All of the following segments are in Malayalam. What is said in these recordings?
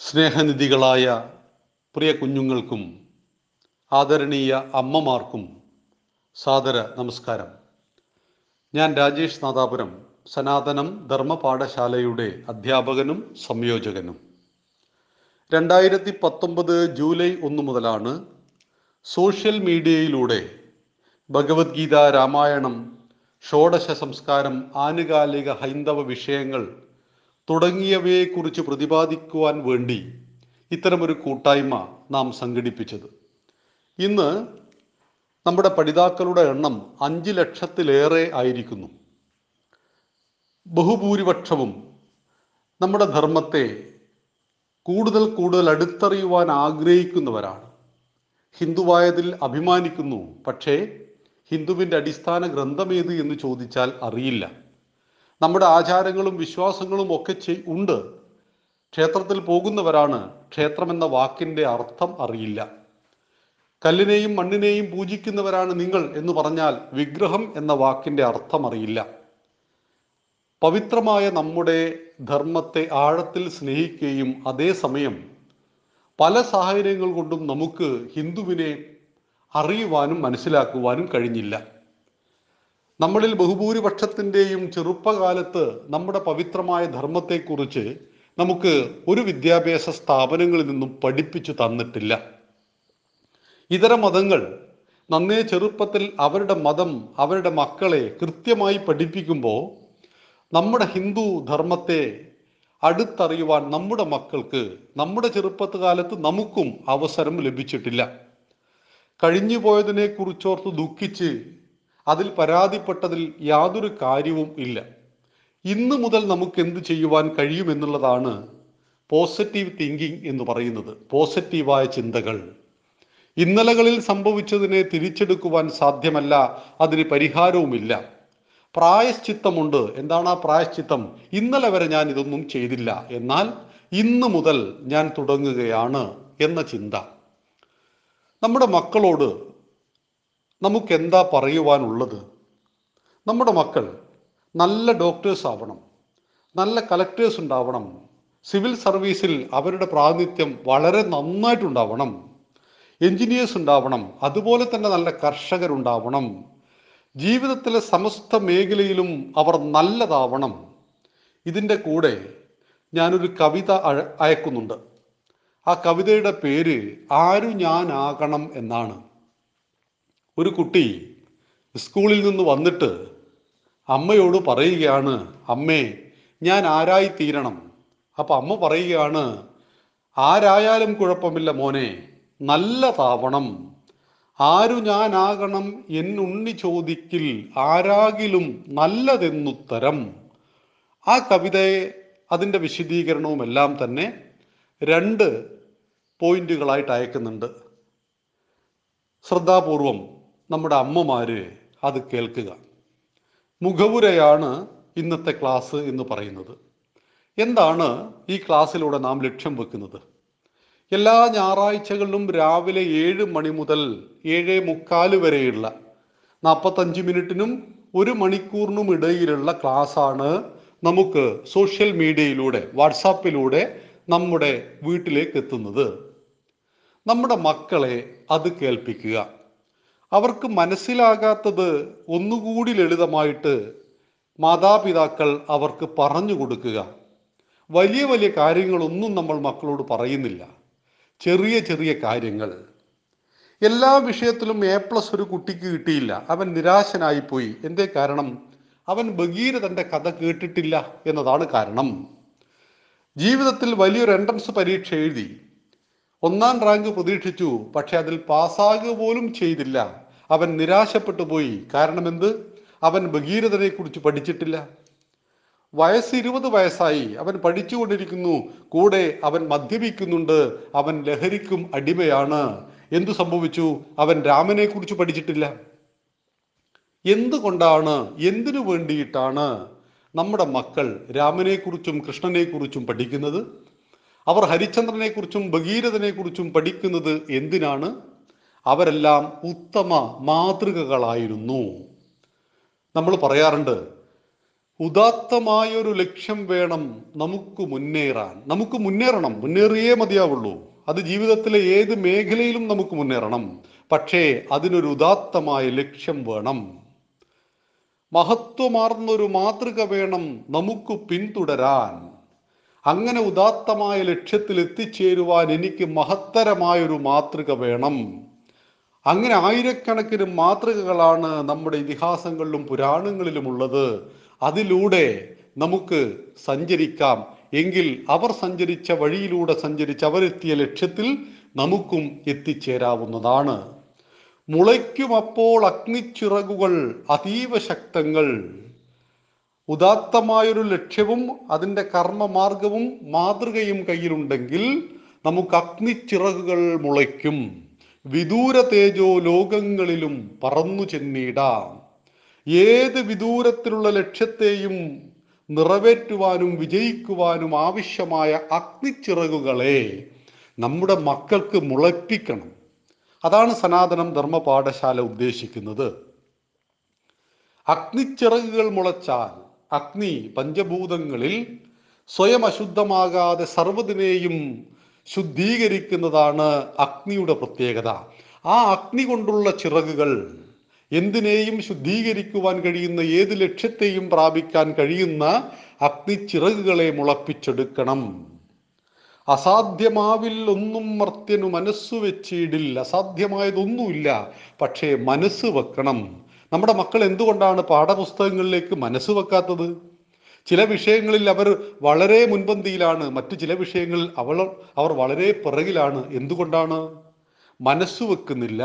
സ്നേഹനിധികളായ പ്രിയ കുഞ്ഞുങ്ങൾക്കും ആദരണീയ അമ്മമാർക്കും സാദര നമസ്കാരം. ഞാൻ രാജേഷ് നാദാപുരം സനാതനം ധർമ്മപാഠശാലയുടെ അധ്യാപകനും സംയോജകനും. രണ്ടായിരത്തി പത്തൊമ്പത് ജൂലൈ ഒന്ന് മുതലാണ് സോഷ്യൽ മീഡിയയിലൂടെ ഭഗവത്ഗീത രാമായണം ഷോഡശ സംസ്കാരം ആനുകാലിക ഹൈന്ദവ വിഷയങ്ങൾ തുടങ്ങിയവയെക്കുറിച്ച് പ്രതിപാദിക്കുവാൻ വേണ്ടി ഇത്തരമൊരു കൂട്ടായ്മ നാം സംഘടിപ്പിച്ചത്. ഇന്ന് നമ്മുടെ പഠിതാക്കളുടെ എണ്ണം അഞ്ച് ലക്ഷത്തിലേറെ ആയിരിക്കുന്നു. ബഹുഭൂരിപക്ഷവും നമ്മുടെ ധർമ്മത്തെ കൂടുതൽ കൂടുതൽ അടുത്തറിയുവാൻ ആഗ്രഹിക്കുന്നവരാണ്. ഹിന്ദുവായതിൽ അഭിമാനിക്കുന്നു പക്ഷേ ഹിന്ദുവിന്റെ അടിസ്ഥാന ഗ്രന്ഥമേത് എന്ന് ചോദിച്ചാൽ അറിയില്ല. നമ്മുടെ ആചാരങ്ങളും വിശ്വാസങ്ങളും ഒക്കെ ഉണ്ട്. ക്ഷേത്രത്തിൽ പോകുന്നവരാണ് ക്ഷേത്രം എന്ന വാക്കിന്റെ അർത്ഥം അറിയില്ല. കല്ലിനെയും മണ്ണിനെയും പൂജിക്കുന്നവരാണ് നിങ്ങൾ എന്ന് പറഞ്ഞാൽ വിഗ്രഹം എന്ന വാക്കിന്റെ അർത്ഥം അറിയില്ല. പവിത്രമായ നമ്മുടെ ധർമ്മത്തെ ആഴത്തിൽ സ്നേഹിക്കുകയും അതേസമയം പല സാഹചര്യങ്ങൾ കൊണ്ടും നമുക്ക് ഹിന്ദുവിനെ അറിയുവാനും മനസ്സിലാക്കുവാനും കഴിഞ്ഞില്ല. നമ്മളിൽ ബഹുഭൂരിപക്ഷത്തിന്റെയും ചെറുപ്പകാലത്ത് നമ്മുടെ പവിത്രമായ ധർമ്മത്തെക്കുറിച്ച് നമുക്ക് ഒരു വിദ്യാഭ്യാസ സ്ഥാപനങ്ങളിൽ നിന്നും പഠിപ്പിച്ചു തന്നിട്ടില്ല. ഇതര മതങ്ങൾ നന്നേ ചെറുപ്പത്തിൽ അവരുടെ മതം അവരുടെ മക്കളെ കൃത്യമായി പഠിപ്പിക്കുമ്പോൾ നമ്മുടെ ഹിന്ദു ധർമ്മത്തെ അടുത്തറിയുവാൻ നമ്മുടെ മക്കൾക്ക് നമ്മുടെ ചെറുപ്പത്ത് കാലത്ത് നമുക്കും അവസരം ലഭിച്ചിട്ടില്ല. കഴിഞ്ഞു പോയതിനെ കുറിച്ചോർത്ത് ദുഃഖിച്ച് അതിൽ പരാതിപ്പെട്ടതിൽ യാതൊരു കാര്യവും ഇല്ല. ഇന്ന് മുതൽ നമുക്ക് എന്ത് ചെയ്യുവാൻ കഴിയുമെന്നുള്ളതാണ് പോസിറ്റീവ് തിങ്കിങ് എന്ന് പറയുന്നത്. പോസിറ്റീവായ ചിന്തകൾ. ഇന്നലകളിൽ സംഭവിച്ചതിനെ തിരിച്ചെടുക്കുവാൻ സാധ്യമല്ല അതിന് പരിഹാരവുമില്ല. പ്രായശ്ചിത്തമുണ്ട്. എന്താണ് ആ പ്രായശ്ചിത്തം? ഇന്നലെ വരെ ഞാൻ ഇതൊന്നും ചെയ്തില്ല. എന്നാൽ ഇന്ന് മുതൽ ഞാൻ തുടങ്ങുകയാണ് എന്ന ചിന്ത. നമ്മുടെ മക്കളോട് നമുക്ക് എന്താ പറയുവാനുള്ളത്? നമ്മുടെ മക്കൾ നല്ല ഡോക്ടേഴ്സ് ആവണം. നല്ല കലക്ടേഴ്സ് ഉണ്ടാവണം. സിവിൽ സർവീസിൽ അവരുടെ പ്രാതിനിധ്യം വളരെ നന്നായിട്ടുണ്ടാവണം. എഞ്ചിനീയേഴ്സ് ഉണ്ടാവണം. അതുപോലെ തന്നെ നല്ല കർഷകരുണ്ടാവണം. ജീവിതത്തിലെ സമസ്ത മേഖലയിലും അവർ നല്ലതാവണം. ഇതിന്റെ കൂടെ ഞാനൊരു കവിത അയക്കുന്നുണ്ട്. ആ കവിതയുടെ പേര് ആരു ഞാനാകണം എന്നാണ്. ഒരു കുട്ടി സ്കൂളിൽ നിന്ന് വന്നിട്ട് അമ്മയോട് പറയുകയാണ് അമ്മേ ഞാൻ ആരായി തീരണം? അപ്പം അമ്മ പറയുകയാണ് ആരായാലും കുഴപ്പമില്ല മോനെ നല്ല താവണം. ആരു ഞാനാകണം എന്നുണ്ണി ചോദിക്കിൽ ആരാകിലും നല്ലതെന്നുത്തരം. ആ കവിതയെ അതിന്റെ വിശദീകരണവും എല്ലാം തന്നെ രണ്ട് പോയിന്റുകളായിട്ട് അയക്കുന്നുണ്ട്. ശ്രദ്ധാപൂർവം നമ്മുടെ അമ്മമാര് അത് കേൾക്കുക. മുഖവുരയാണ് ഇന്നത്തെ ക്ലാസ് എന്ന് പറയുന്നത്. എന്താണ് ഈ ക്ലാസ്സിലൂടെ നാം ലക്ഷ്യം വെക്കുന്നത്? എല്ലാ ഞായറാഴ്ചകളിലും രാവിലെ ഏഴ് മണി മുതൽ ഏഴ് മുക്കാൽ വരെയുള്ള നാൽപ്പത്തഞ്ച് മിനിറ്റിനും ഒരു മണിക്കൂറിനും ഇടയിലുള്ള ക്ലാസ്സാണ് നമുക്ക് സോഷ്യൽ മീഡിയയിലൂടെ വാട്സാപ്പിലൂടെ നമ്മുടെ വീട്ടിലേക്ക് എത്തുന്നത്. നമ്മുടെ മക്കളെ അത് കേൾപ്പിക്കുക. അവർക്ക് മനസ്സിലാകാത്തത് ഒന്നുകൂടി ലളിതമായിട്ട് മാതാപിതാക്കൾ അവർക്ക് പറഞ്ഞു കൊടുക്കുക. വലിയ വലിയ കാര്യങ്ങളൊന്നും നമ്മൾ മക്കളോട് പറയുന്നില്ല. ചെറിയ ചെറിയ കാര്യങ്ങൾ. എല്ലാ വിഷയത്തിലും എ പ്ലസ് ഒരു കുട്ടിക്ക് കിട്ടിയില്ല. അവൻ നിരാശനായിപ്പോയി. എന്തേ കാരണം? അവൻ ഭഗീരഥന്റെ കഥ കേട്ടിട്ടില്ല എന്നതാണ് കാരണം. ജീവിതത്തിൽ വലിയൊരു എൻട്രൻസ് പരീക്ഷ എഴുതി. ഒന്നാം റാങ്ക് പ്രതീക്ഷിച്ചു. പക്ഷെ അതിൽ പാസ്സാകുക പോലും ചെയ്തില്ല. അവൻ നിരാശപ്പെട്ടു പോയി. കാരണം എന്ത് അവൻ ഭഗീരഥനെ കുറിച്ച് പഠിച്ചിട്ടില്ല. വയസ്സ് ഇരുപത് വയസ്സായി. അവൻ പഠിച്ചുകൊണ്ടിരിക്കുന്നു. കൂടെ അവൻ മദ്യപിക്കുന്നുണ്ട്. അവൻ ലഹരിക്കും അടിമയാണ്. എന്തു സംഭവിച്ചു? അവൻ രാമനെ കുറിച്ച് പഠിച്ചിട്ടില്ല. എന്തുകൊണ്ടാണ്? എന്തിനു വേണ്ടിയിട്ടാണ് നമ്മുടെ മക്കൾ രാമനെക്കുറിച്ചും കൃഷ്ണനെക്കുറിച്ചും പഠിക്കുന്നത്? അവർ ഹരിചന്ദ്രനെക്കുറിച്ചും ഭഗീരഥനെക്കുറിച്ചും പഠിക്കുന്നത് എന്തിനാണ്? അവരെല്ലാം ഉത്തമ മാതൃകകളായിരുന്നു. നമ്മൾ പറയാറുണ്ട് ഉദാത്തമായൊരു ലക്ഷ്യം വേണം നമുക്ക് മുന്നേറാൻ. നമുക്ക് മുന്നേറണം മുന്നേറിയേ മതിയാവുള്ളൂ. അത് ജീവിതത്തിലെ ഏത് മേഖലയിലും നമുക്ക് മുന്നേറണം. പക്ഷേ അതിനൊരു ഉദാത്തമായ ലക്ഷ്യം വേണം. മഹത്വമാർന്നൊരു മാതൃക വേണം നമുക്ക് പിന്തുടരാൻ. അങ്ങനെ ഉദാത്തമായ ലക്ഷ്യത്തിൽ എത്തിച്ചേരുവാൻ എനിക്ക് മഹത്തരമായൊരു മാതൃക വേണം. അങ്ങനെ ആയിരക്കണക്കിന് മാതൃകകളാണ് നമ്മുടെ ഇതിഹാസങ്ങളിലും പുരാണങ്ങളിലും ഉള്ളത്. അതിലൂടെ നമുക്ക് സഞ്ചരിക്കാം. എങ്കിൽ അവർ സഞ്ചരിച്ച വഴിയിലൂടെ സഞ്ചരിച്ച് അവരെത്തിയ ലക്ഷ്യത്തിൽ നമുക്കും എത്തിച്ചേരാവുന്നതാണ്. മുളയ്ക്കുമപ്പോൾ അഗ്നിച്ചിറകുകൾ അതീവ ശക്തങ്ങൾ. ഉദാത്തമായൊരു ലക്ഷ്യവും അതിന്റെ കർമ്മമാർഗവും മാതൃകയും കയ്യിലുണ്ടെങ്കിൽ നമുക്ക് അഗ്നിച്ചിറകുകൾ മുളയ്ക്കും. വിദൂര തേജോ ലോകങ്ങളിലും പറന്നു ചെന്നിടാം. ഏത് വിദൂരത്തിലുള്ള ലക്ഷ്യത്തെയും നിറവേറ്റുവാനും വിജയിക്കുവാനും ആവശ്യമായ അഗ്നിച്ചിറകുകളെ നമ്മുടെ മക്കൾക്ക് മുളപ്പിക്കണം. അതാണ് സനാതനം ധർമ്മപാഠശാല ഉദ്ദേശിക്കുന്നത്. അഗ്നിച്ചിറകുകൾ മുളച്ചാൽ അഗ്നി പഞ്ചഭൂതങ്ങളിൽ സ്വയം അശുദ്ധമാകാതെ സർവതിനെയും ശുദ്ധീകരിക്കുന്നതാണ് അഗ്നിയുടെ പ്രത്യേകത. ആ അഗ്നി കൊണ്ടുള്ള ചിറകുകൾ എന്തിനേയും ശുദ്ധീകരിക്കുവാൻ കഴിയുന്ന ഏത് ലക്ഷ്യത്തെയും പ്രാപിക്കാൻ കഴിയുന്ന അഗ്നി ചിറകുകളെ മുളപ്പിച്ചെടുക്കണം. അസാധ്യമാവിൽ ഒന്നും മർത്യനു മനസ്സു വെച്ചിടില്ല. അസാധ്യമായതൊന്നുമില്ല. പക്ഷേ മനസ്സ് വെക്കണം. നമ്മുടെ മക്കൾ എന്തുകൊണ്ടാണ് പാഠപുസ്തകങ്ങളിലേക്ക് മനസ്സ് വെക്കാത്തത്? ചില വിഷയങ്ങളിൽ അവർ വളരെ മുൻപന്തിയിലാണ് മറ്റു ചില വിഷയങ്ങളിൽ അവൾ അവർ വളരെ പിറകിലാണ്. എന്തുകൊണ്ടാണ്? മനസ്സ് വെക്കുന്നില്ല.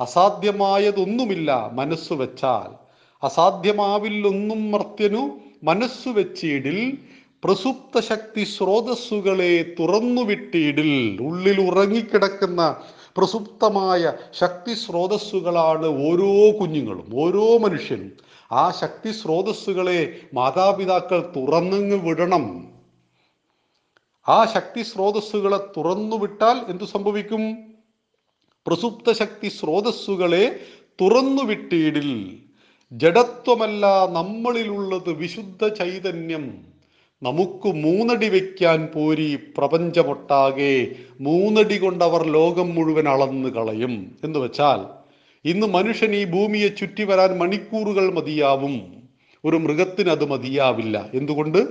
അസാധ്യമായതൊന്നുമില്ല മനസ്സ് വെച്ചാൽ. അസാധ്യമാവില്ലൊന്നും മർത്യനു മനസ്സു വെച്ചിടിൽ പ്രസുപ്ത ശക്തി സ്രോതസ്സുകളെ തുറന്നുവിട്ടിടിൽ. ഉള്ളിൽ ഉറങ്ങിക്കിടക്കുന്ന പ്രസുപ്തമായ ശക്തി സ്രോതസ്സുകളാണ് ഓരോ കുഞ്ഞുങ്ങളും ഓരോ മനുഷ്യനും. ആ ശക്തി സ്രോതസ്സുകളെ മാതാപിതാക്കൾ തുറന്നങ്ങ് വിടണം. ആ ശക്തി സ്രോതസ്സുകളെ തുറന്നു വിട്ടാൽ എന്തു സംഭവിക്കും? പ്രസുപ്ത ശക്തി സ്രോതസ്സുകളെ തുറന്നു വിട്ടിടിൽ. ജഡത്വമല്ല നമ്മളിലുള്ളത് വിശുദ്ധ ചൈതന്യം. നമുക്ക് മൂന്നടി വയ്ക്കാൻ പോരി പ്രപഞ്ചമൊട്ടാകെ മൂന്നടി കൊണ്ടവർ ലോകം മുഴുവൻ അളന്നു കളയും. എന്ന് വെച്ചാൽ ഇന്ന് മനുഷ്യൻ ഈ ഭൂമിയെ ചുറ്റി വരാൻ മണിക്കൂറുകൾ മതിയാവും. ഒരു മൃഗത്തിന് അത് മതിയാവില്ല. എന്തുകൊണ്ട്?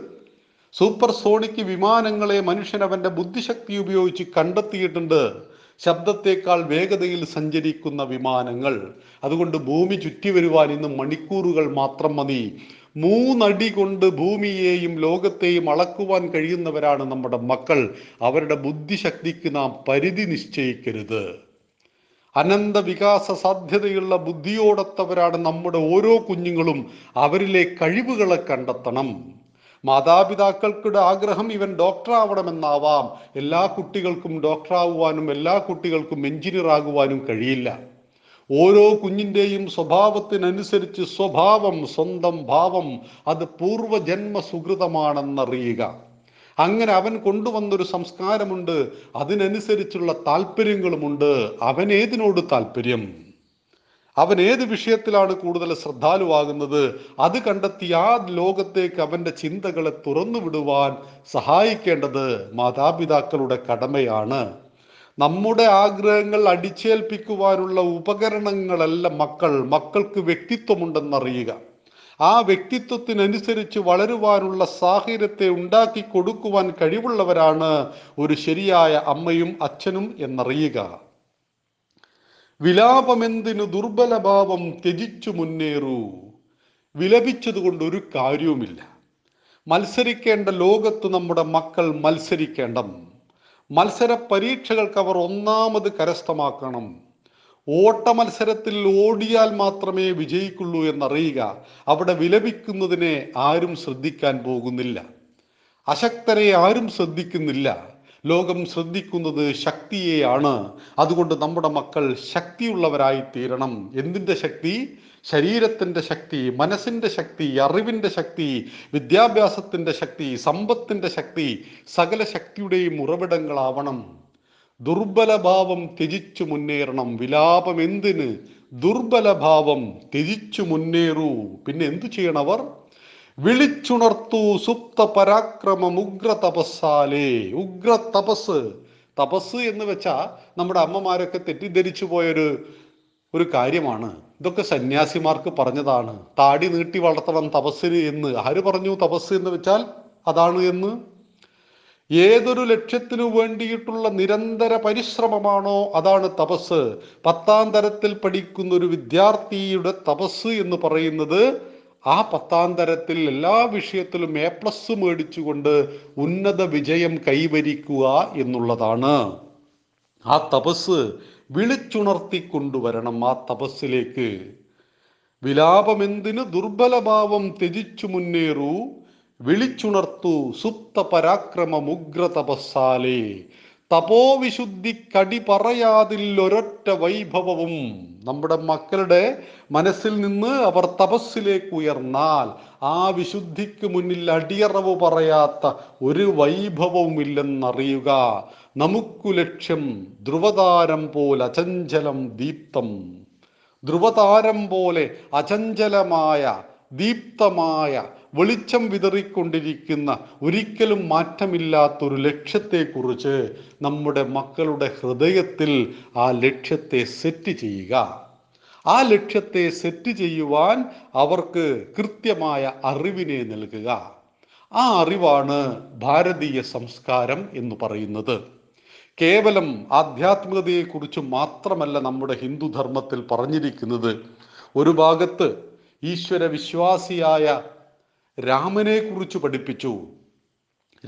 സൂപ്പർ സോണിക് വിമാനങ്ങളെ മനുഷ്യൻ അവന്റെ ബുദ്ധിശക്തി ഉപയോഗിച്ച് കണ്ടെത്തിയിട്ടുണ്ട്. ശബ്ദത്തേക്കാൾ വേഗതയിൽ സഞ്ചരിക്കുന്ന വിമാനങ്ങൾ. അതുകൊണ്ട് ഭൂമി ചുറ്റി വരുവാൻ ഇന്ന് മണിക്കൂറുകൾ മാത്രം മതി. മൂന്നടി കൊണ്ട് ഭൂമിയെയും ലോകത്തെയും അളക്കുവാൻ കഴിയുന്നവരാണ് നമ്മുടെ മക്കൾ. അവരുടെ ബുദ്ധിശക്തിക്ക് നാം പരിധി നിശ്ചയിക്കരുത്. അനന്ത വികാസ സാധ്യതയുള്ള ബുദ്ധിയോടൊത്തവരാണ് നമ്മുടെ ഓരോ കുഞ്ഞുങ്ങളും അവരിലെ കഴിവുകളെ കണ്ടെത്തണം. മാതാപിതാക്കൾക്കുടെ ആഗ്രഹം ഇവൻ ഡോക്ടറാവണമെന്നാവാം. എല്ലാ കുട്ടികൾക്കും ഡോക്ടറാവുവാനും എല്ലാ കുട്ടികൾക്കും എഞ്ചിനീയർ ആകുവാനും കഴിയില്ല. ഓരോ കുഞ്ഞിന്റെയും സ്വഭാവത്തിനനുസരിച്ച് സ്വഭാവം സ്വന്തം ഭാവം അത് പൂർവജന്മ സുഹൃതമാണെന്നറിയുക അങ്ങനെ അവൻ കൊണ്ടുവന്നൊരു സംസ്കാരമുണ്ട് അതിനനുസരിച്ചുള്ള താല്പര്യങ്ങളുമുണ്ട് അവൻ ഏതിനോട് താല്പര്യം അവൻ ഏത് വിഷയത്തിലാണ് കൂടുതൽ ശ്രദ്ധാലുവാകുന്നത്? അത് കണ്ടെത്തി ആ ലോകത്തേക്ക് അവന്റെ ചിന്തകളെ തുറന്നു വിടുവാൻ സഹായിക്കേണ്ടത് മാതാപിതാക്കളുടെ കടമയാണ്. നമ്മുടെ ആഗ്രഹങ്ങൾ അടിച്ചേൽപ്പിക്കുവാനുള്ള ഉപകരണങ്ങളല്ല മക്കൾ. മക്കൾക്ക് വ്യക്തിത്വമുണ്ടെന്നറിയുക. ആ വ്യക്തിത്വത്തിനനുസരിച്ച് വളരുവാനുള്ള സാഹചര്യത്തെ ഉണ്ടാക്കി കൊടുക്കുവാൻ കഴിവുള്ളവരാണ് ഒരു ശരിയായ അമ്മയും അച്ഛനും എന്നറിയുക. വിലാപമെന്തിനു ദുർബലഭാവം ത്യജിച്ചു മുന്നേറൂ. വിലപിച്ചതുകൊണ്ട് ഒരു കാര്യവുമില്ല. മത്സരിക്കേണ്ട ലോകത്ത് നമ്മുടെ മക്കൾ മത്സരിക്കേണ്ടം. മത്സര പരീക്ഷകൾക്ക് അവർ ഒന്നാമത് കരസ്ഥമാക്കണം. ഓട്ട മത്സരത്തിൽ ഓടിയാൽ മാത്രമേ വിജയിക്കുള്ളൂ എന്നറിയുക. അവിടെ വിലപിക്കുന്നതിനെ ആരും ശ്രദ്ധിക്കാൻ പോകുന്നില്ല. അശക്തരെ ആരും ശ്രദ്ധിക്കുന്നില്ല. ലോകം ശ്രദ്ധിക്കുന്നത് ശക്തിയെയാണ്. അതുകൊണ്ട് നമ്മുടെ മക്കൾ ശക്തിയുള്ളവരായി തീരണം. എന്തിന്റെ ശക്തി? ശരീരത്തിന്റെ ശക്തി മനസ്സിന്റെ ശക്തി അറിവിന്റെ ശക്തി വിദ്യാഭ്യാസത്തിന്റെ ശക്തി സമ്പത്തിന്റെ ശക്തി സകല ശക്തിയുടെയും ഉറവിടങ്ങളാവണം. ദുർബലഭാവം ത്യജിച്ചു മുന്നേറണം. വിലാപം എന്തിന്? ദുർബലഭാവം ത്യജിച്ചു മുന്നേറൂ. പിന്നെ എന്തു ചെയ്യണവർ വിളിച്ചുണർത്തു സുപ്ത പരാക്രമം ഉഗ്ര തപസ്സാലേ. ഉഗ്ര തപസ്. തപസ് എന്ന് വെച്ചാൽ നമ്മുടെ അമ്മമാരൊക്കെ തെറ്റിദ്ധരിച്ചു പോയൊരു ഒരു കാര്യമാണ്. ഇതൊക്കെ സന്യാസിമാർക്ക് പറഞ്ഞതാണ്. താടി നീട്ടി വളർത്തണം തപസ്സിന് എന്ന്. ആര് പറഞ്ഞു തപസ് എന്ന് വെച്ചാൽ അതാണ് എന്ന്? ഏതൊരു ലക്ഷ്യത്തിനു വേണ്ടിയിട്ടുള്ള നിരന്തര പരിശ്രമമാണോ അതാണ് തപസ് പത്താം തരത്തിൽ പഠിക്കുന്ന ഒരു വിദ്യാർത്ഥിയുടെ തപസ് എന്ന് പറയുന്നത് ആ പത്താം തരത്തിൽ എല്ലാ വിഷയത്തിലും എ പ്ലസ് മേടിച്ചുകൊണ്ട് ഉന്നത വിജയം കൈവരിക്കുക എന്നുള്ളതാണ്. ആ തപസ് വിളിച്ചുണർത്തിക്കൊണ്ടുവരണം ആ തപസ്സിലേക്ക്. വിലാപമെന്തിന് ദുർബലഭാവം ത്യജിച്ചു മുന്നേറൂ വിളിച്ചുണർത്തു സുപ്ത പരാക്രമ മുഗ്ര തപസ്സാലേ തപോവിശുദ്ധി കടി പറയാതില്ലൊരൊറ്റ വൈഭവവും. നമ്മുടെ മക്കളുടെ മനസ്സിൽ നിന്ന് അവർ തപസ്സിലേക്ക് ഉയർന്നാൽ ആ വിശുദ്ധിക്ക് മുന്നിൽ അടിയറവ് പറയാത്ത ഒരു വൈഭവവും ഇല്ലെന്നറിയുക നമുക്കു ലക്ഷ്യം ധ്രുവതാരം പോലെ അചഞ്ചലം ദീപ്തം. ധ്രുവതാരം പോലെ അചഞ്ചലമായ ദീപ്തമായ വെളിച്ചം വിതറിക്കൊണ്ടിരിക്കുന്ന ഒരിക്കലും മാറ്റമില്ലാത്തൊരു ലക്ഷ്യത്തെക്കുറിച്ച് നമ്മുടെ മക്കളുടെ ഹൃദയത്തിൽ ആ ലക്ഷ്യത്തെ സെറ്റ് ചെയ്യുക. ആ ലക്ഷ്യത്തെ സെറ്റ് ചെയ്യുവാൻ അവർക്ക് കൃത്യമായ അറിവിനെ നൽകുക. ആ അറിവാണ് ഭാരതീയ സംസ്കാരം എന്ന് പറയുന്നത്. കേവലം ആധ്യാത്മികതയെക്കുറിച്ച് മാത്രമല്ല നമ്മുടെ ഹിന്ദുധർമ്മത്തിൽ പറഞ്ഞിരിക്കുന്നത്. ഒരു ഭാഗത്ത് ഈശ്വര വിശ്വാസിയായ രാമനെ കുറിച്ച് പഠിപ്പിച്ചു.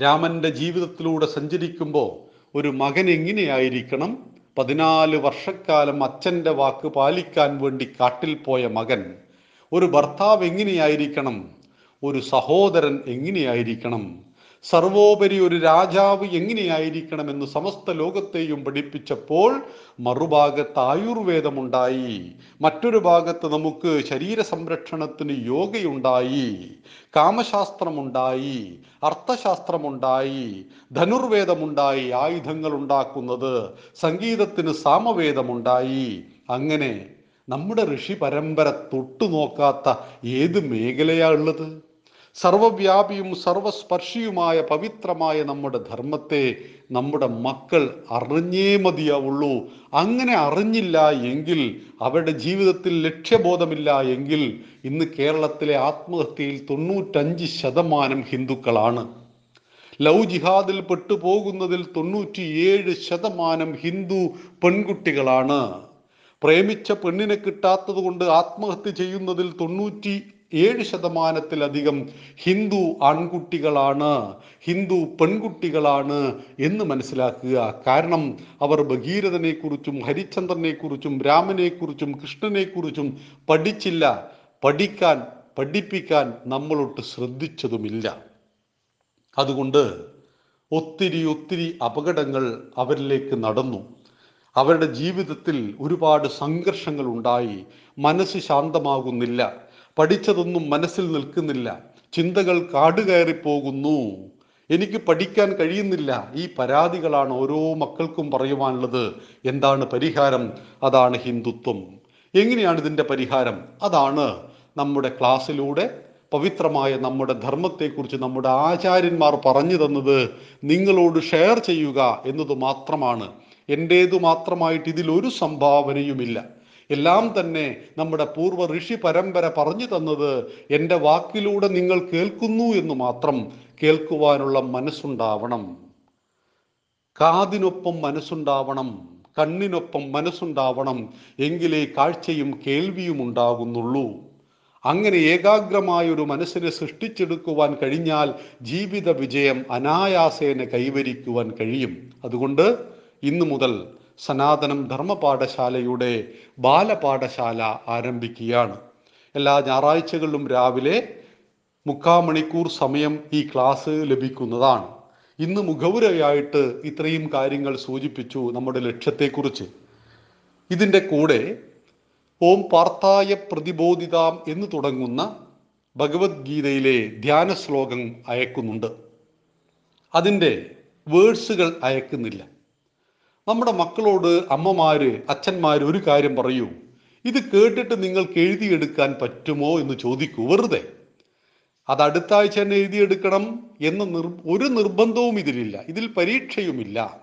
രാമന്റെ ജീവിതത്തിലൂടെ സഞ്ചരിക്കുമ്പോൾ ഒരു മകൻ എങ്ങനെയായിരിക്കണം? പതിനാല് വർഷക്കാലം അച്ഛന്റെ വാക്ക് പാലിക്കാൻ വേണ്ടി കാട്ടിൽ പോയ മകൻ ഒരു ഭർത്താവ് എങ്ങനെയായിരിക്കണം? ഒരു സഹോദരൻ എങ്ങനെയായിരിക്കണം? സർവോപരി ഒരു രാജാവ് എങ്ങനെയായിരിക്കണം എന്ന് സമസ്ത ലോകത്തെയും പഠിപ്പിച്ചപ്പോൾ മറുഭാഗത്ത് ആയുർവേദമുണ്ടായി മറ്റൊരു ഭാഗത്ത് നമുക്ക് ശരീര സംരക്ഷണത്തിന് യോഗയുണ്ടായി കാമശാസ്ത്രമുണ്ടായി അർത്ഥശാസ്ത്രമുണ്ടായി ധനുർവേദമുണ്ടായി ആയുധങ്ങൾ ഉണ്ടാക്കുന്നത് സംഗീതത്തിന് സാമവേദമുണ്ടായി. അങ്ങനെ നമ്മുടെ ഋഷി പരമ്പര തൊട്ടുനോക്കാത്ത ഏത് മേഖലയാ ഉള്ളത്? സർവവ്യാപിയും സർവസ്പർശിയുമായ പവിത്രമായ നമ്മുടെ ധർമ്മത്തെ നമ്മുടെ മക്കൾ അറിഞ്ഞേ മതിയാവുള്ളൂ. അങ്ങനെ അറിഞ്ഞില്ല എങ്കിൽ അവരുടെ ജീവിതത്തിൽ ലക്ഷ്യബോധമില്ല എങ്കിൽ ഇന്ന് കേരളത്തിലെ ആത്മഹത്യയിൽ തൊണ്ണൂറ്റഞ്ച് ശതമാനം ഹിന്ദുക്കളാണ്. ലവ് ജിഹാദിൽ പെട്ടുപോകുന്നതിൽ തൊണ്ണൂറ്റിയേഴ് ശതമാനം ഹിന്ദു പെൺകുട്ടികളാണ്. പ്രേമിച്ച പെണ്ണിനെ കിട്ടാത്തത് കൊണ്ട് ആത്മഹത്യ ചെയ്യുന്നതിൽ തൊണ്ണൂറ്റി ഏഴ് ശതമാനത്തിലധികം ഹിന്ദു ആൺകുട്ടികളാണ് ഹിന്ദു പെൺകുട്ടികളാണ് എന്ന് മനസ്സിലാക്കുക. കാരണം അവർ ഭഗീരഥനെക്കുറിച്ചും ഹരിചന്ദ്രനെക്കുറിച്ചും രാമനെക്കുറിച്ചും കൃഷ്ണനെക്കുറിച്ചും പഠിച്ചില്ല. പഠിക്കാൻ പഠിപ്പിക്കാൻ നമ്മളൊട്ട് ശ്രദ്ധിച്ചതുമില്ല. അതുകൊണ്ട് ഒത്തിരി ഒത്തിരി അപകടങ്ങൾ അവരിലേക്ക് നടന്നു. അവരുടെ ജീവിതത്തിൽ ഒരുപാട് സംഘർഷങ്ങൾ ഉണ്ടായി മനസ്സ് ശാന്തമാകുന്നില്ല. പഠിച്ചതൊന്നും മനസ്സിൽ നിൽക്കുന്നില്ല. ചിന്തകൾ കാടുകയറി പോകുന്നു എനിക്ക് പഠിക്കാൻ കഴിയുന്നില്ല. ഈ പരാതികളാണ് ഓരോ മക്കൾക്കും പറയുവാനുള്ളത്. എന്താണ് പരിഹാരം? അതാണ് ഹിന്ദുത്വം. എങ്ങനെയാണ് ഇതിന്റെ പരിഹാരം? അതാണ് നമ്മുടെ ക്ലാസ്സിലൂടെ പവിത്രമായ നമ്മുടെ ധർമ്മത്തെക്കുറിച്ച് നമ്മുടെ ആചാര്യന്മാർ പറഞ്ഞു തന്നത്. നിങ്ങളോട് ഷെയർ ചെയ്യുക എന്നത് മാത്രമാണ്. എന്റേതു മാത്രമായിട്ട് ഇതിലൊരു സംഭാവനയുമില്ല. എല്ലാം തന്നെ നമ്മുടെ പൂർവ ഋഷി പരമ്പര പറഞ്ഞു തന്നത് എന്റെ വാക്കിലൂടെ നിങ്ങൾ കേൾക്കുന്നു എന്ന് മാത്രം കേൾക്കുവാനുള്ള മനസ്സുണ്ടാവണം. കാതിനൊപ്പം മനസ്സുണ്ടാവണം കണ്ണിനൊപ്പം മനസ്സുണ്ടാവണം എങ്കിലേ കാഴ്ചയും കേൾവിയും ഉണ്ടാകുന്നുള്ളൂ. അങ്ങനെ ഏകാഗ്രമായ ഒരു മനസ്സിനെ സൃഷ്ടിച്ചെടുക്കുവാൻ കഴിഞ്ഞാൽ ജീവിത വിജയം അനായാസേന കൈവരിക്കുവാൻ കഴിയും. അതുകൊണ്ട് ഇന്നു മുതൽ സനാതനം ധർമ്മപാഠശാലയുടെ ബാലപാഠശാല ആരംഭിക്കുകയാണ്. എല്ലാ ഞായറാഴ്ചകളിലും രാവിലെ മുക്കാൽ മണിക്കൂർ സമയം ഈ ക്ലാസ് ലഭിക്കുന്നതാണ്. ഇന്ന് മുഖവുരയായിട്ട് ഇത്രയും കാര്യങ്ങൾ സൂചിപ്പിച്ചു നമ്മുടെ ലക്ഷ്യത്തെക്കുറിച്ച്. ഇതിന്റെ കൂടെ ഓം പാർത്തായ പ്രതിബോധിതാം എന്ന് തുടങ്ങുന്ന ഭഗവത്ഗീതയിലെ ധ്യാന ശ്ലോകം അയക്കുന്നുണ്ട്. അതിന്റെ വേഴ്സുകൾ അയക്കുന്നില്ല. നമ്മുടെ മക്കളോട് അമ്മമാര് അച്ഛന്മാര് ഒരു കാര്യം പറയൂ. ഇത് കേട്ടിട്ട് നിങ്ങൾക്ക് എഴുതിയെടുക്കാൻ പറ്റുമോ എന്ന് ചോദിക്കൂ വെറുതെ. അത് അടുത്ത ആഴ്ച തന്നെ എഴുതിയെടുക്കണം എന്ന നിർ ഒരു നിർബന്ധവും ഇതിലില്ല. ഇതിൽ പരീക്ഷയുമില്ല.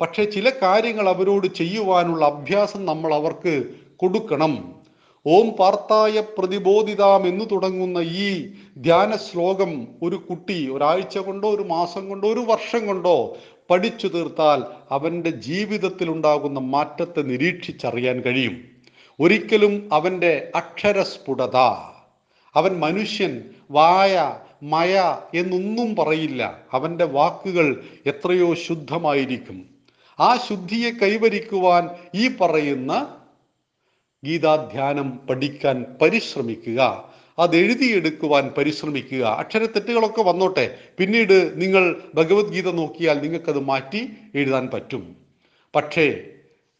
പക്ഷേ ചില കാര്യങ്ങൾ അവരോട് ചെയ്യുവാനുള്ള അഭ്യാസം നമ്മൾ അവർക്ക് കൊടുക്കണം. ഓം പാർത്തായ പ്രതിബോധിതാം എന്ന് തുടങ്ങുന്ന ഈ ധ്യാന ശ്ലോകം ഒരു കുട്ടി ഒരാഴ്ച കൊണ്ടോ ഒരു മാസം കൊണ്ടോ ഒരു വർഷം കൊണ്ടോ പഠിച്ചു തീർത്താൽ അവന്റെ ജീവിതത്തിൽ ഉണ്ടാകുന്ന മാറ്റത്തെ നിരീക്ഷിച്ചറിയാൻ കഴിയും. ഒരിക്കലും അവന്റെ അക്ഷരസ്ഫുടത അവൻ മനുഷ്യൻ വായ മയ എന്നൊന്നും പറയില്ല. അവന്റെ വാക്കുകൾ എത്രയോ ശുദ്ധമായിരിക്കും. ആ ശുദ്ധിയെ കൈവരിക്കുവാൻ ഈ പറയുന്ന ഗീതാധ്യാനം പഠിക്കാൻ പരിശ്രമിക്കുക. അത് എഴുതിയെടുക്കുവാൻ പരിശ്രമിക്കുക. അക്ഷരത്തെറ്റുകളൊക്കെ വന്നോട്ടെ. പിന്നീട് നിങ്ങൾ ഭഗവത്ഗീത നോക്കിയാൽ നിങ്ങൾക്കത് മാറ്റി എഴുതാൻ പറ്റും. പക്ഷേ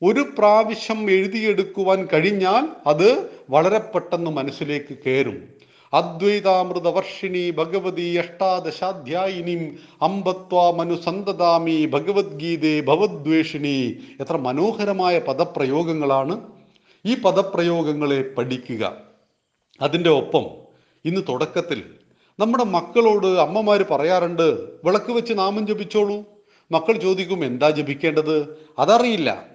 ഒരു പ്രാവശ്യം എഴുതിയെടുക്കുവാൻ കഴിഞ്ഞാൽ അത് വളരെ പെട്ടെന്ന് മനസ്സിലേക്ക് കയറും. അദ്വൈതാമൃത വർഷിണി ഭഗവതി അഷ്ടാദശാധ്യായിനിം അമ്പത്വാമനുസന്തതാമി ഭഗവത്ഗീതേ ഭവദ്വേഷിണി. എത്ര മനോഹരമായ പദപ്രയോഗങ്ങളാണ്. ഈ പദപ്രയോഗങ്ങളെ പഠിക്കുക. അതിന്റെ ഒപ്പം ഇന്ന് തുടക്കത്തിൽ നമ്മുടെ മക്കളോട് അമ്മമാർ പറയാറുണ്ട് വിളക്ക് വെച്ച് നാമം ജപിച്ചോളൂ. മക്കൾ ചോദിക്കും എന്താ ജപിക്കേണ്ടത്? അതറിയില്ല.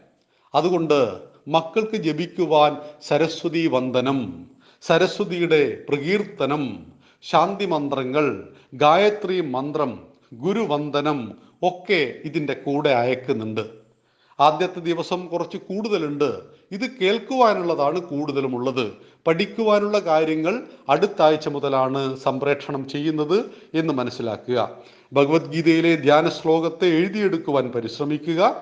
അതുകൊണ്ട് മക്കൾക്ക് ജപിക്കുവാൻ സരസ്വതി വന്ദനം സരസ്വതിയുടെ പ്രകീർത്തനം ശാന്തി മന്ത്രങ്ങൾ ഗായത്രി മന്ത്രം ഗുരുവന്ദനം ഒക്കെ ഇതിന്റെ കൂടെ അയക്കുന്നുണ്ട്. ആദ്യത്തെ ദിവസം കുറച്ച് കൂടുതലുണ്ട്. ഇത് കേൾക്കുവാനുള്ളതാണ് കൂടുതലും ഉള്ളത് പഠിക്കുവാനുള്ള കാര്യങ്ങൾ അടുത്ത ആഴ്ച മുതലാണ് സംപ്രേഷണം ചെയ്യുന്നത് എന്ന് മനസ്സിലാക്കുക. ഭഗവത്ഗീതയിലെ ധ്യാന ശ്ലോകത്തെ എഴുതിയെടുക്കുവാൻ പരിശ്രമിക്കുക.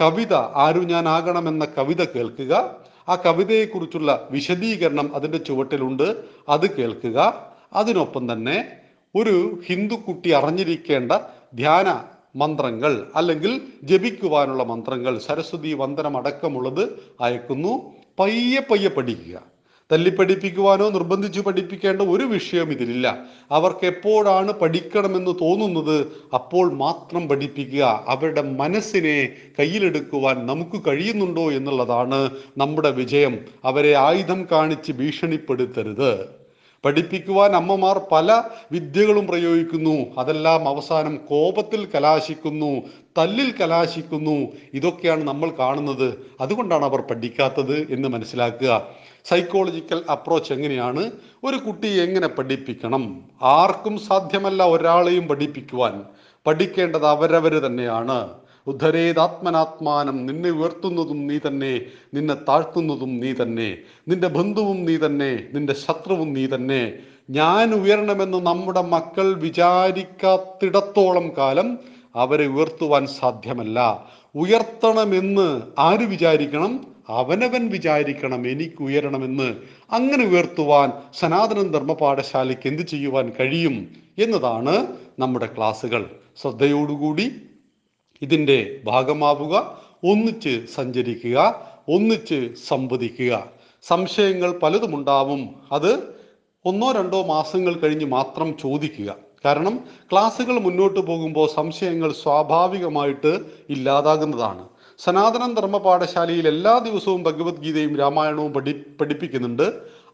കവിത ആരു ഞാനാകണമെന്ന കവിത കേൾക്കുക. ആ കവിതയെക്കുറിച്ചുള്ള വിശദീകരണം അതിന്റെ ചുവട്ടിലുണ്ട്. അത് കേൾക്കുക. അതിനൊപ്പം തന്നെ ഒരു ഹിന്ദു കുട്ടി അറിഞ്ഞിരിക്കേണ്ട ധ്യാന മന്ത്രങ്ങൾ അല്ലെങ്കിൽ ജപിക്കുവാനുള്ള മന്ത്രങ്ങൾ സരസ്വതി വന്ദനം അടക്കമുള്ളത് അയക്കുന്നു. പയ്യെ പയ്യെ പഠിക്കുക. തല്ലിപ്പഠിപ്പിക്കുവാനോ നിർബന്ധിച്ചു പഠിപ്പിക്കേണ്ട ഒരു വിഷയം ഇതിലില്ല. അവർക്ക് എപ്പോഴാണ് പഠിക്കണമെന്ന് തോന്നുന്നത് അപ്പോൾ മാത്രം പഠിപ്പിക്കുക. അവരുടെ മനസ്സിനെ കയ്യിലെടുക്കുവാൻ നമുക്ക് കഴിയുന്നുണ്ടോ എന്നുള്ളതാണ് നമ്മുടെ വിജയം. അവരെ ആയുധം കാണിച്ച് ഭീഷണിപ്പെടുത്തരുത്. പഠിപ്പിക്കുവാൻ അമ്മമാർ പല വിദ്യകളും പ്രയോഗിക്കുന്നു. അതെല്ലാം അവസാനം കോപത്തിൽ കലാശിക്കുന്നു തല്ലിൽ കലാശിക്കുന്നു. ഇതൊക്കെയാണ് നമ്മൾ കാണുന്നത്. അതുകൊണ്ടാണ് അവർ പഠിക്കാത്തത് എന്ന് മനസ്സിലാക്കുക. സൈക്കോളജിക്കൽ അപ്രോച്ച് എങ്ങനെയാണ്? ഒരു കുട്ടിയെ എങ്ങനെ പഠിപ്പിക്കണം? ആർക്കും സാധ്യമല്ല ഒരാളെയും പഠിപ്പിക്കുവാൻ. പഠിക്കേണ്ടത് അവരവർ തന്നെയാണ്. ഉദ്ധരേതാത്മനാത്മാനം നിന്നെ ഉയർത്തുന്നതും നീ തന്നെ നിന്നെ താഴ്ത്തുന്നതും നീ തന്നെ നിന്റെ ബന്ധുവും നീ തന്നെ നിന്റെ ശത്രുവും നീ തന്നെ. ഞാൻ ഉയരണമെന്ന് നമ്മുടെ മക്കൾ വിചാരിക്കാത്തിടത്തോളം കാലം അവരെ ഉയർത്തുവാൻ സാധ്യമല്ല. ഉയർത്തണമെന്ന് ആര് വിചാരിക്കണം? അവനവൻ വിചാരിക്കണം എനിക്ക് ഉയരണമെന്ന്. അങ്ങനെ ഉയർത്തുവാൻ സനാതന ധർമ്മ പാഠശാലയ്ക്ക് എന്ത് ചെയ്യുവാൻ കഴിയും? എന്നതാണ് നമ്മുടെ ക്ലാസ്സുകൾ. ശ്രദ്ധയോടുകൂടി ഇതിന്റെ ഭാഗമാവുക ഒന്നിച്ച് സഞ്ചരിക്കുക ഒന്നിച്ച് സംവദിക്കുക. സംശയങ്ങൾ പലതുമുണ്ടാവും അത് ഒന്നോ രണ്ടോ മാസങ്ങൾ കഴിഞ്ഞ് മാത്രം ചോദിക്കുക. കാരണം ക്ലാസ്സുകൾ മുന്നോട്ട് പോകുമ്പോൾ സംശയങ്ങൾ സ്വാഭാവികമായിട്ട് ഇല്ലാതാകുന്നതാണ്. സനാതനം ധർമ്മ പാഠശാലയിൽ എല്ലാ ദിവസവും ഭഗവത്ഗീതയും രാമായണവും പഠി പഠിപ്പിക്കുന്നുണ്ട്.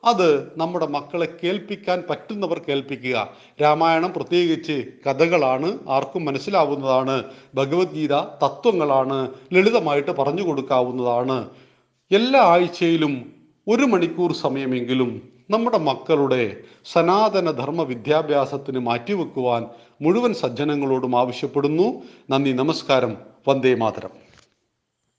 അത് നമ്മുടെ മക്കളെ കേൾപ്പിക്കാൻ പറ്റുന്നവർ കേൾപ്പിക്കുക. രാമായണം പ്രത്യേകിച്ച് കഥകളാണ് ആർക്കും മനസ്സിലാവുന്നതാണ്. ഭഗവത്ഗീത തത്വങ്ങളാണ് ലളിതമായിട്ട് പറഞ്ഞു കൊടുക്കാവുന്നതാണ്. എല്ലാ ആഴ്ചയിലും ഒരു മണിക്കൂർ സമയമെങ്കിലും നമ്മുടെ മക്കളുടെ സനാതന ധർമ്മ വിദ്യാഭ്യാസത്തിന് മാറ്റിവെക്കുവാൻ മുഴുവൻ സജ്ജനങ്ങളോടും ആവശ്യപ്പെടുന്നു. നന്ദി നമസ്കാരം. വന്ദേ മാതരം.